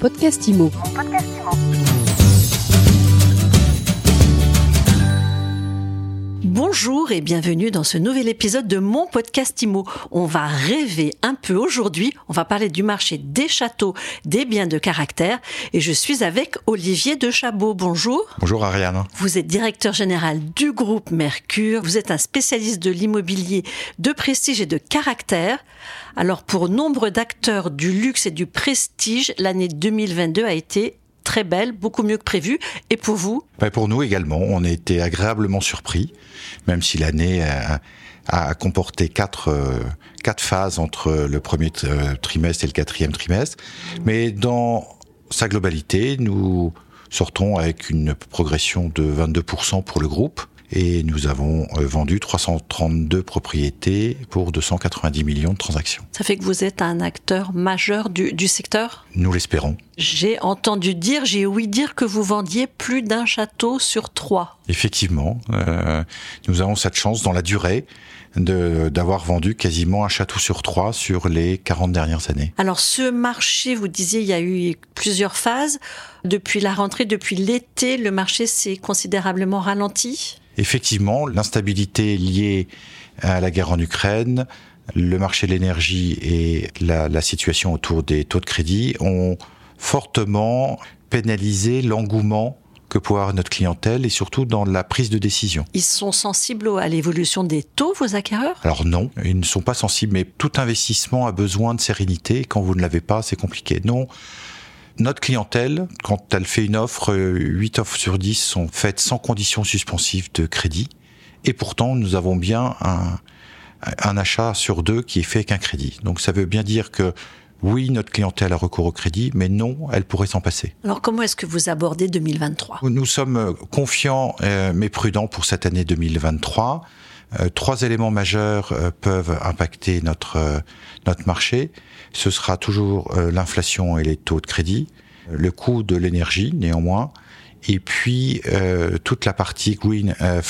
podcast IMO. Bonjour et bienvenue dans ce nouvel épisode de mon podcast IMO. On va rêver un peu aujourd'hui. On va parler du marché des châteaux, des biens de caractère. Et je suis avec Olivier de Chabot. Bonjour. Bonjour Ariane. Vous êtes directeur général du groupe Mercure. Vous êtes un spécialiste de l'immobilier de prestige et de caractère. Alors pour nombre d'acteurs du luxe et du prestige, l'année 2022 a été très belle, beaucoup mieux que prévu. Et pour vous ben, Pour nous également, on a été agréablement surpris, même si l'année a, a, comporté quatre, euh, quatre phases entre le premier euh, trimestre et le quatrième trimestre. Mais dans sa globalité, nous sortons avec une progression de 22% pour le groupe et nous avons euh, vendu 332 propriétés pour 290 millions de transactions. Ça fait que vous êtes un acteur majeur du, du secteur? Nous l'espérons. J'ai entendu dire, j'ai ouï dire que vous vendiez plus d'un château sur trois. Effectivement, euh, nous avons cette chance dans la durée d'avoir vendu quasiment un château sur trois sur les 40 dernières années. Alors ce marché, vous disiez, il y a eu plusieurs phases. Depuis la rentrée, depuis l'été, le marché s'est considérablement ralenti? Effectivement, l'instabilité liée à la guerre en Ukraine, le marché de l'énergie et la, situation autour des taux de crédit ont fortement pénalisé l'engouement que peut avoir notre clientèle et surtout dans la prise de décision. Ils sont sensibles à l'évolution des taux, vos acquéreurs? Alors non, ils ne sont pas sensibles, mais tout investissement a besoin de sérénité. Quand vous ne l'avez pas, c'est compliqué. Non, notre clientèle, quand elle fait une offre, 8 offres sur 10 sont faites sans condition suspensive de crédit. Et pourtant, nous avons bien un, un achat sur deux qui est fait avec un crédit. Donc ça veut bien dire que oui, notre clientèle a recours au crédit, mais non, elle pourrait s'en passer. Alors comment est-ce que vous abordez 2023 Nous sommes confiants euh, mais prudents pour cette année 2023. Euh, trois éléments majeurs euh, peuvent impacter notre notre marché. Ce sera toujours l'inflation et les taux de crédit, le coût de l'énergie néanmoins, et puis euh, toute la partie green euh,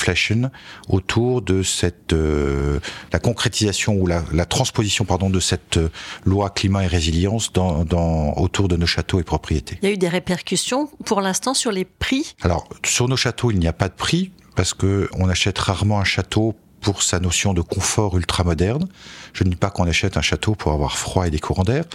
autour de cette euh, la concrétisation ou la, la, transposition pardon de cette euh, loi climat et résilience dans, dans autour de nos châteaux et propriétés. Il y a eu des répercussions pour l'instant sur les prix? Alors sur nos châteaux, il n'y a pas de prix parce que on achète rarement un château pour sa notion de confort ultra moderne. Je ne dis pas qu'on achète un château pour avoir froid et des courants d'air,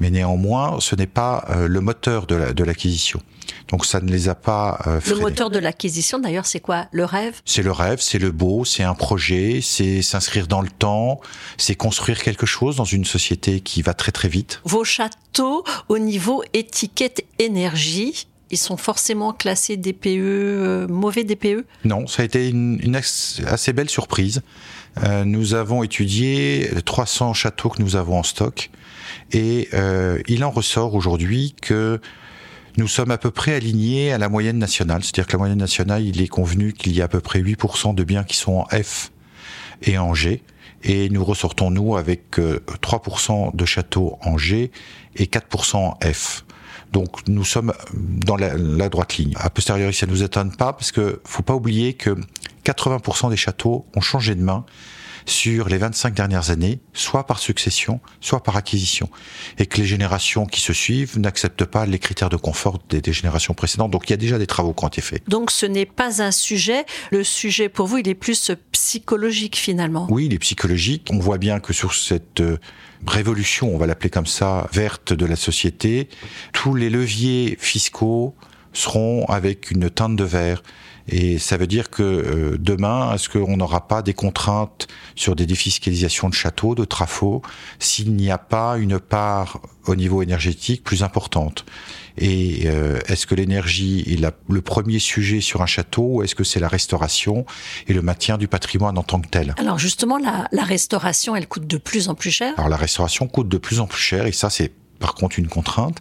mais néanmoins, ce n'est pas euh, le moteur de l'acquisition. Donc ça ne les a pas euh, Le moteur de l'acquisition, d'ailleurs, c'est quoi? Le rêve? C'est le rêve, c'est le beau, c'est un projet, c'est s'inscrire dans le temps, c'est construire quelque chose dans une société qui va très très vite. Vos châteaux, au niveau étiquette énergie, ils sont forcément classés DPE, euh, mauvais DPE Non, ça a été une, assez belle surprise. Euh, nous avons étudié 300 châteaux que nous avons en stock et euh, il en ressort aujourd'hui que nous sommes à peu près alignés à la moyenne nationale. C'est-à-dire que la moyenne nationale, il est convenu qu'il y a à peu près 8% de biens qui sont en F et en G. Et nous ressortons, nous, avec 3% de châteaux en G et 4% en F. Donc nous sommes dans la, droite ligne. A posteriori, ça ne nous étonne pas parce que faut pas oublier que 80% des châteaux ont changé de main sur les 25 dernières années, soit par succession, soit par acquisition, et que les générations qui se suivent n'acceptent pas les critères de confort des, des, générations précédentes. Donc il y a déjà des travaux qui ont été faits. Donc ce n'est pas un sujet. Le sujet pour vous, il est plus psychologique finalement. Oui, il est psychologique. On voit bien que sur cette euh, révolution, on va l'appeler comme ça, verte de la société, tous les leviers fiscaux seront avec une teinte de vert. Et ça veut dire que euh, demain, est-ce qu'on n'aura pas des contraintes sur des défiscalisations de châteaux, de trafos, s'il n'y a pas une part au niveau énergétique plus importante? Et euh, est-ce que l'énergie est le premier sujet sur un château ou est-ce que c'est la restauration et le maintien du patrimoine en tant que tel? Alors justement, la, la restauration, elle coûte de plus en plus cher. Alors la restauration coûte de plus en plus cher et ça c'est par contre une contrainte.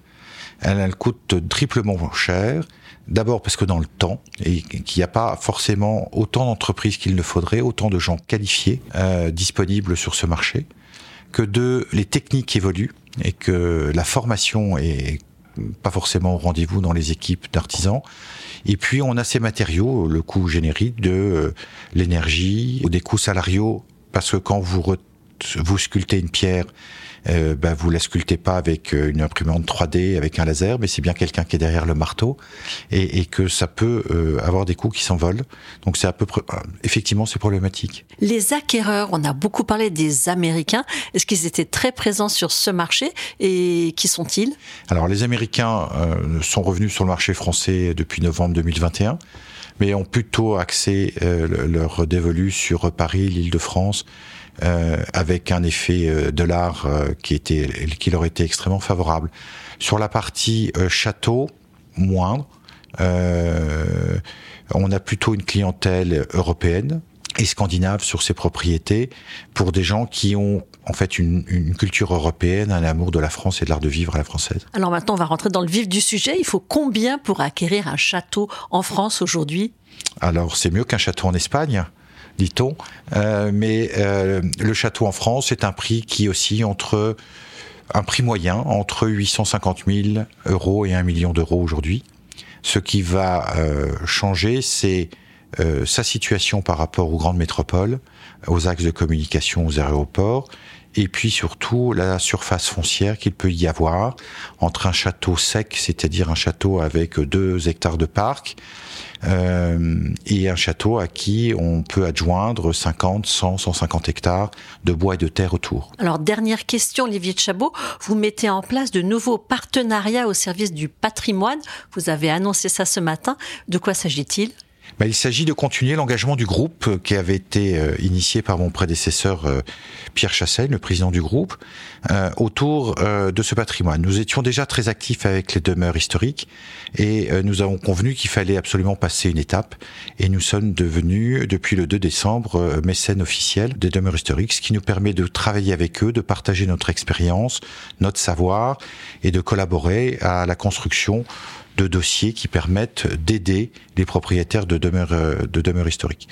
Elle, elle coûte triplement cher D'abord parce que dans le temps, et qu'il n'y a pas forcément autant d'entreprises qu'il ne faudrait, autant de gens qualifiés euh, disponibles sur ce marché, que deux, les techniques évoluent et que la formation est pas forcément au rendez-vous dans les équipes d'artisans. Et puis on a ces matériaux, le coût générique de euh, l'énergie, des coûts salariaux, parce que quand vous, vous sculptez une pierre, euh, bah, vous la sculptez pas avec euh, une imprimante 3D, avec un laser, mais c'est bien quelqu'un qui est derrière le marteau, et, et que ça peut euh, avoir des coûts qui s'envolent. Donc c'est à peu près, euh, effectivement, c'est problématique. Les acquéreurs, on a beaucoup parlé des Américains. Est-ce qu'ils étaient très présents sur ce marché et qui sont-ils? Alors les Américains euh, sont revenus sur le marché français depuis novembre 2021 mais ont plutôt axé euh, leur dévolu sur Paris, l'Île-de-France, euh, avec un effet euh, de l'art euh, qui était qui leur était extrêmement favorable. Sur la partie château, moindre, on a plutôt une clientèle européenne et scandinave sur ces propriétés pour des gens qui ont en fait une, une, culture européenne, un amour de la France et de l'art de vivre à la française. Alors maintenant, on va rentrer dans le vif du sujet. Il faut combien pour acquérir un château en France aujourd'hui? Alors c'est mieux qu'un château en Espagne dit-on. Euh, mais euh, le château en France est un prix qui oscille entre un prix moyen entre 850 000 euros et 1 million d'euros aujourd'hui. Ce qui va euh, changer, c'est euh, sa situation par rapport aux grandes métropoles, aux axes de communication, aux aéroports, et puis surtout la surface foncière qu'il peut y avoir entre un château sec, c'est-à-dire un château avec deux hectares de parc, euh, et un château à qui on peut adjoindre 50, 100, 150 hectares de bois et de terre autour. Alors, dernière question, Olivier Chabot. Vous mettez en place de nouveaux partenariats au service du patrimoine. Vous avez annoncé ça ce matin. De quoi s'agit-il? Bah, il s'agit de continuer l'engagement du groupe qui avait été euh, initié par mon prédécesseur euh, Pierre Chassel, le président du groupe, euh, autour euh, de ce patrimoine. Nous étions déjà très actifs avec les demeures historiques et euh, nous avons convenu qu'il fallait absolument passer une étape et nous sommes devenus, depuis le 2 décembre, euh, mécènes officiels des demeures historiques, ce qui nous permet de travailler avec eux, de partager notre expérience, notre savoir et de collaborer à la construction de dossiers qui permettent d'aider les propriétaires de demeures, de demeures historiques.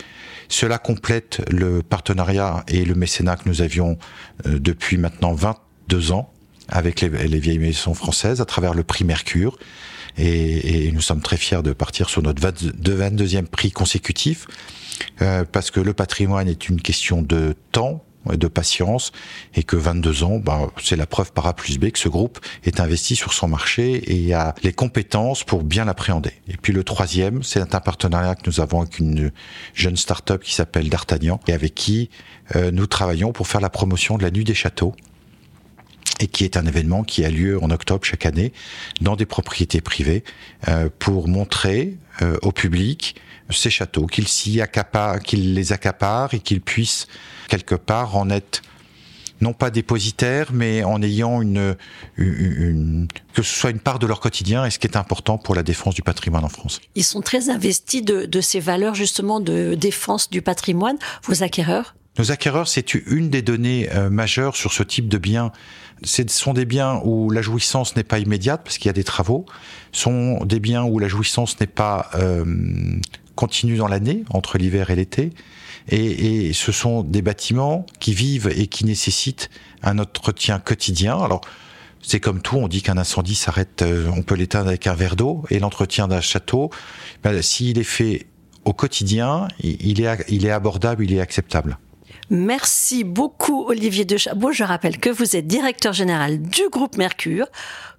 Cela complète le partenariat et le mécénat que nous avions euh, depuis maintenant 22 ans avec les, les, vieilles maisons françaises à travers le prix Mercure. Et, et nous sommes très fiers de partir sur notre 22e prix consécutif euh, parce que le patrimoine est une question de temps, de patience et que 22 ans, ben, c'est la preuve par A plus B que ce groupe est investi sur son marché et a les compétences pour bien l'appréhender. Et puis le troisième, c'est un partenariat que nous avons avec une jeune start-up qui s'appelle D'Artagnan et avec qui euh, nous travaillons pour faire la promotion de la Nuit des Châteaux et qui est un événement qui a lieu en octobre chaque année dans des propriétés privées euh, pour montrer euh, au public ces châteaux, qu'ils s'y accaparent, qu'ils les accaparent et qu'ils puissent quelque part en être non pas dépositaires, mais en ayant une, une, une, que ce soit une part de leur quotidien et ce qui est important pour la défense du patrimoine en France. Ils sont très investis de, de ces valeurs justement de défense du patrimoine, vos acquéreurs? Nos acquéreurs, c'est une des données euh, majeures sur ce type de biens. Ce sont des biens où la jouissance n'est pas immédiate parce qu'il y a des travaux. Ce sont des biens où la jouissance n'est pas euh, continue dans l'année, entre l'hiver et l'été. Et, ce sont des bâtiments qui vivent et qui nécessitent un entretien quotidien. Alors, c'est comme tout, on dit qu'un incendie s'arrête, euh, on peut l'éteindre avec un verre d'eau. Et l'entretien d'un château, ben, s'il est fait au quotidien, il est abordable, il est acceptable. Merci beaucoup Olivier de Chabot. Je rappelle que vous êtes directeur général du groupe Mercure.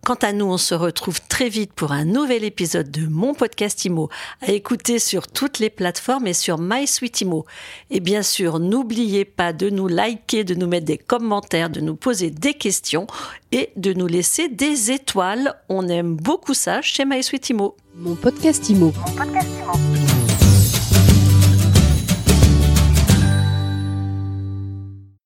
Quant à nous, on se retrouve très vite pour un nouvel épisode de mon podcast IMO à écouter sur toutes les plateformes et sur MySuite Et bien sûr, n'oubliez pas de nous liker, de nous mettre des commentaires, de nous poser des questions et de nous laisser des étoiles. On aime beaucoup ça chez MySuite Mon podcast IMO. Mon podcast IMO.